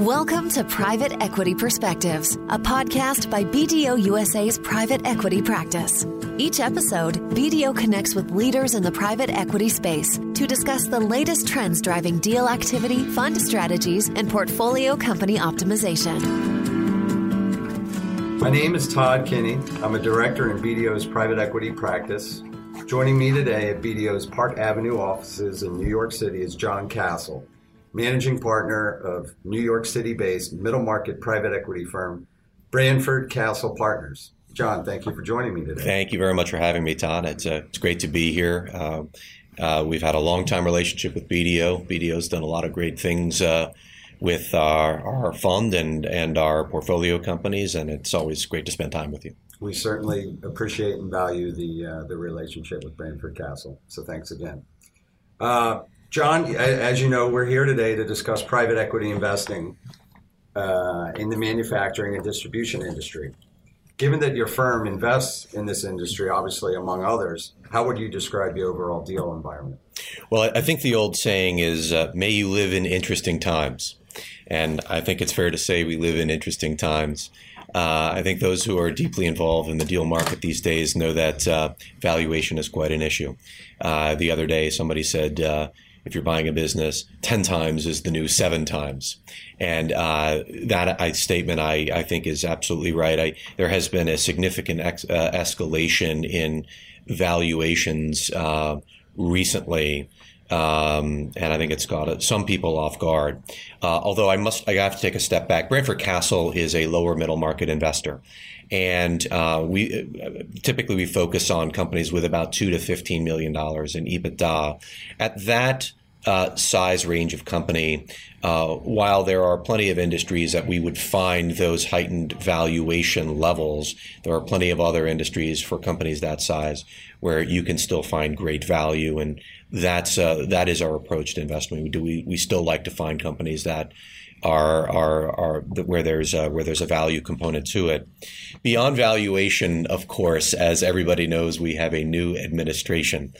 Welcome to Private Equity Perspectives, a podcast by BDO USA's private equity practice. Each episode, BDO connects with leaders in the private equity space to discuss the latest trends driving deal activity, fund strategies, and portfolio company optimization. My name is Todd Kinney. I'm a director in BDO's private equity practice. Joining me today at BDO's Park Avenue offices in New York City is John Castle managing partner of New York City based middle market private equity firm Branford Castle Partners. John, thank you for joining me today. Thank you very much for having me, Todd. It's, uh, it's great to be here. Uh, uh, we've had a long time relationship with BDO. BDO's done a lot of great things uh, with our, our fund and, and our portfolio companies, and it's always great to spend time with you. We certainly appreciate and value the, uh, the relationship with Branford Castle. So thanks again. Uh, John, as you know, we're here today to discuss private equity investing uh, in the manufacturing and distribution industry. Given that your firm invests in this industry, obviously, among others, how would you describe the overall deal environment? Well, I think the old saying is, uh, may you live in interesting times. And I think it's fair to say we live in interesting times. Uh, I think those who are deeply involved in the deal market these days know that uh, valuation is quite an issue. Uh, the other day, somebody said, uh, if you're buying a business, 10 times is the new seven times. And uh, that I, statement, I, I think, is absolutely right. I, there has been a significant ex, uh, escalation in valuations uh, recently. Um, and I think it's got some people off guard. Uh, although I must, I have to take a step back. Branford Castle is a lower middle market investor, and uh, we typically we focus on companies with about two to fifteen million dollars in EBITDA. At that uh, size range of company, uh, while there are plenty of industries that we would find those heightened valuation levels, there are plenty of other industries for companies that size where you can still find great value, and that's uh, that is our approach to investment. We do we, we still like to find companies that are are are where there's a, where there's a value component to it. Beyond valuation, of course, as everybody knows, we have a new administration,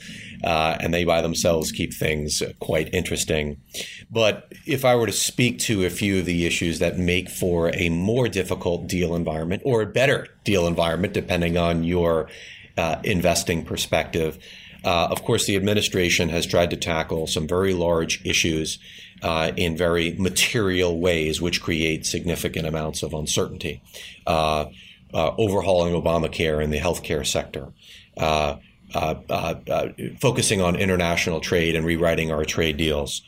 uh, and they by themselves keep things quite interesting. But if I were to speak to a few of the issues that make for a more difficult deal environment or a better deal environment, depending on your uh, investing perspective. Uh, of course, the administration has tried to tackle some very large issues uh, in very material ways, which create significant amounts of uncertainty. Uh, uh overhauling Obamacare in the healthcare sector, uh, uh, focusing on international trade and rewriting our trade deals.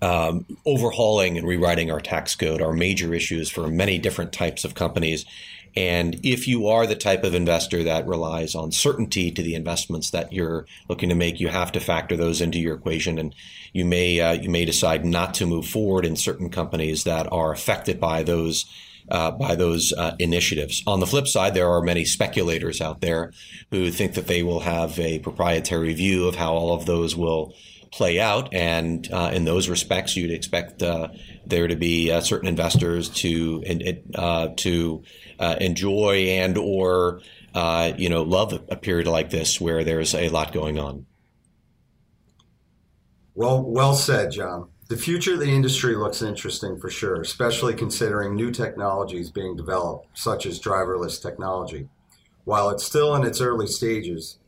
Um, overhauling and rewriting our tax code are major issues for many different types of companies, and if you are the type of investor that relies on certainty to the investments that you're looking to make, you have to factor those into your equation, and you may uh, you may decide not to move forward in certain companies that are affected by those. Uh, by those uh, initiatives. On the flip side, there are many speculators out there who think that they will have a proprietary view of how all of those will play out. And uh, in those respects, you'd expect uh, there to be uh, certain investors to uh, to uh, enjoy and or uh, you know love a period like this where there's a lot going on. Well, well said, John. The future of the industry looks interesting for sure, especially considering new technologies being developed, such as driverless technology. While it's still in its early stages,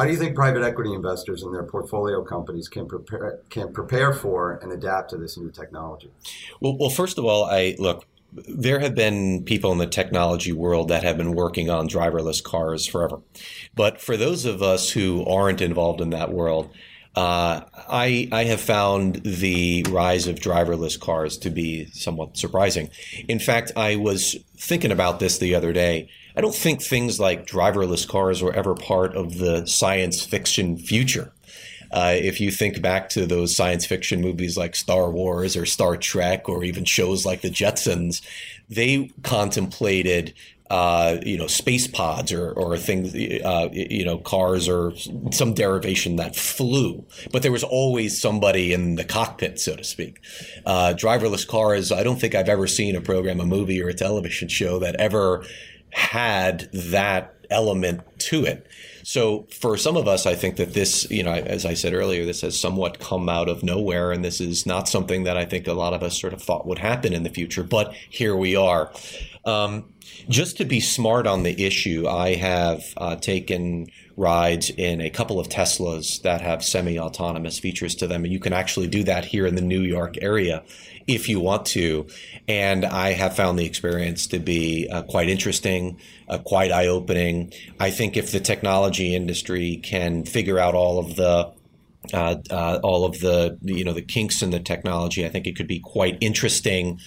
how do you think private equity investors and their portfolio companies can prepare can prepare for and adapt to this new technology? Well, well, first of all, I look. There have been people in the technology world that have been working on driverless cars forever, but for those of us who aren't involved in that world, uh, I, I have found the rise of driverless cars to be somewhat surprising. In fact, I was thinking about this the other day. I don't think things like driverless cars were ever part of the science fiction future. Uh, if you think back to those science fiction movies like Star Wars or Star Trek or even shows like The Jetsons, they contemplated uh, you know, space pods or, or things, uh, you know, cars or some derivation that flew. But there was always somebody in the cockpit, so to speak. Uh, driverless cars, I don't think I've ever seen a program, a movie, or a television show that ever had that element to it. So for some of us, I think that this, you know, as I said earlier, this has somewhat come out of nowhere, and this is not something that I think a lot of us sort of thought would happen in the future. But here we are. Um, just to be smart on the issue, I have uh, taken rides in a couple of Teslas that have semi-autonomous features to them, and you can actually do that here in the New York area if you want to. And I have found the experience to be uh, quite interesting, uh, quite eye-opening. I think if the technology industry can figure out all of the uh, uh, all of the you know the kinks in the technology. I think it could be quite interesting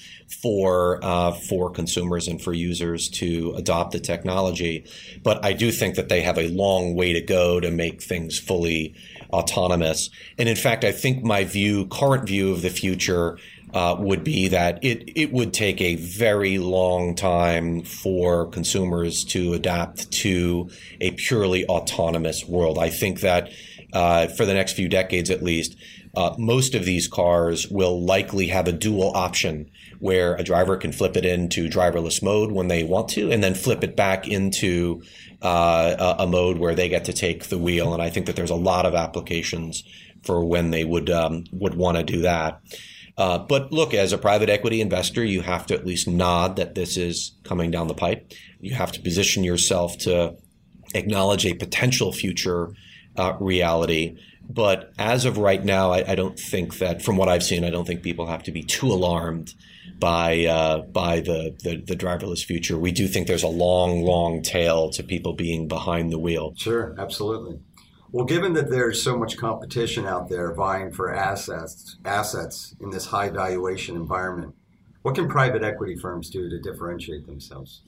for uh, for consumers and for users to adopt the technology. But I do think that they have a long way to go to make things fully autonomous. And in fact, I think my view, current view of the future. Uh, would be that it, it would take a very long time for consumers to adapt to a purely autonomous world. I think that uh, for the next few decades at least, uh, most of these cars will likely have a dual option where a driver can flip it into driverless mode when they want to, and then flip it back into uh, a, mode where they get to take the wheel. And I think that there's a lot of applications for when they would um, would want to do that. Uh, but look, as a private equity investor, you have to at least nod that this is coming down the pipe. You have to position yourself to acknowledge a potential future uh, reality. But as of right now, I, I, don't think that, from what I've seen, I don't think people have to be too alarmed by uh, by the, the, the driverless future. We do think there's a long, long tail to people being behind the wheel. Sure, absolutely. Well, given that there's so much competition out there vying for assets assets in this high valuation environment, what can private equity firms do to differentiate themselves?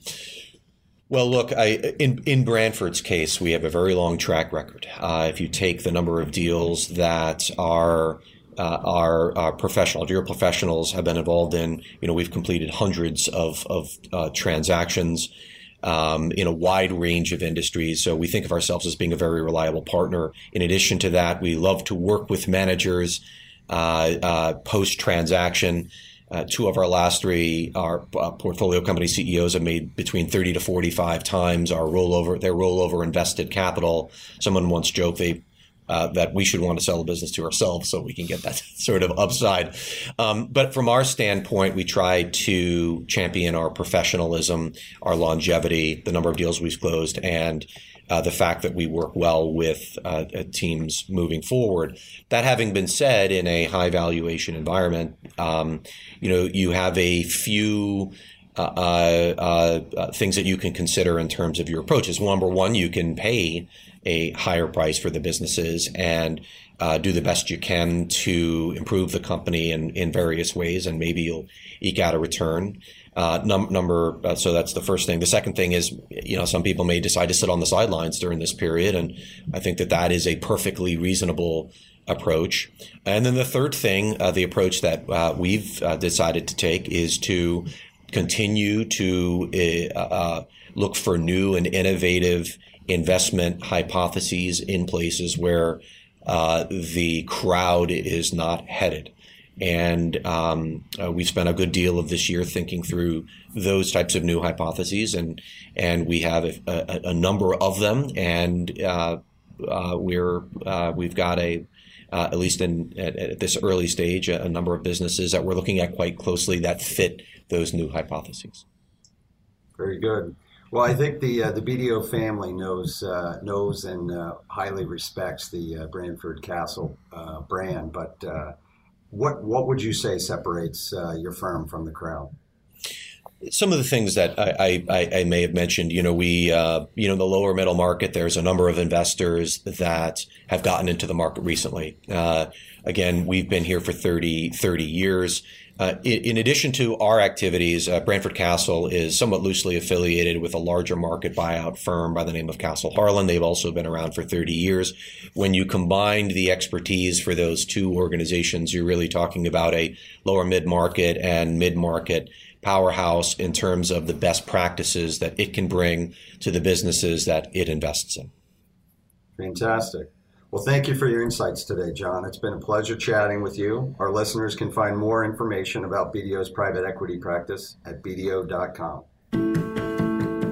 Well, look, I, in in Branford's case, we have a very long track record. Uh, if you take the number of deals that our uh, our, our professional, dear professionals have been involved in, you know, we've completed hundreds of of uh, transactions. Um, in a wide range of industries. So we think of ourselves as being a very reliable partner. In addition to that, we love to work with managers uh, uh, post transaction. Uh, two of our last three, our uh, portfolio company CEOs have made between 30 to 45 times our rollover, their rollover invested capital. Someone once joked they uh, that we should want to sell the business to ourselves so we can get that sort of upside. Um, but from our standpoint, we try to champion our professionalism, our longevity, the number of deals we've closed, and uh, the fact that we work well with uh, teams moving forward. That having been said, in a high valuation environment, um, you know you have a few. Uh, uh, uh, things that you can consider in terms of your approaches. Number one, you can pay a higher price for the businesses and uh, do the best you can to improve the company in, in various ways, and maybe you'll eke out a return. Uh, num- number, uh, so that's the first thing. The second thing is, you know, some people may decide to sit on the sidelines during this period, and I think that that is a perfectly reasonable approach. And then the third thing, uh, the approach that uh, we've uh, decided to take is to continue to uh, look for new and innovative investment hypotheses in places where the crowd is not headed. And um, uh, we spent a good deal of this year thinking through those types of new hypotheses, and and we have a, a, a number of them, and uh, uh, we're uh, we've got a uh, at least in at, at this early stage a, a, number of businesses that we're looking at quite closely that fit those new hypotheses. Very good. Well, I think the uh, the BDO family knows uh, knows and uh, highly respects the uh, Branford Castle brand, but what what would you say separates uh, your firm from the crowd? Some of the things that I, I, I may have mentioned, you know, we, uh, you know, the lower middle market, there's a number of investors that have gotten into the market recently. Uh, again, we've been here for 30, 30 years. Uh, in, in, addition to our activities, uh, Branford Castle is somewhat loosely affiliated with a larger market buyout firm by the name of Castle Harlan. They've also been around for 30 years. When you combine the expertise for those two organizations, you're really talking about a lower mid market and mid market powerhouse in terms of the best practices that it can bring to the businesses that it invests in. Fantastic. Well, thank you for your insights today, John. It's been a pleasure chatting with you. Our listeners can find more information about BDO's private equity practice at BDO.com.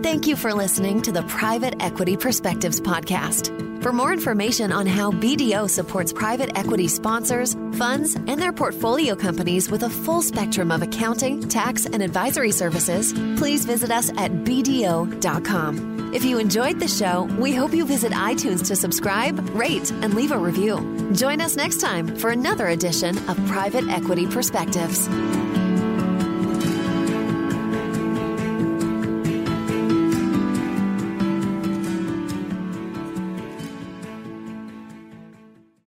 Thank you for listening to the Private Equity Perspectives Podcast. For more information on how BDO supports private equity sponsors, funds, and their portfolio companies with a full spectrum of accounting, tax, and advisory services, please visit us at BDO.com. If you enjoyed the show, we hope you visit iTunes to subscribe, rate, and leave a review. Join us next time for another edition of Private Equity Perspectives.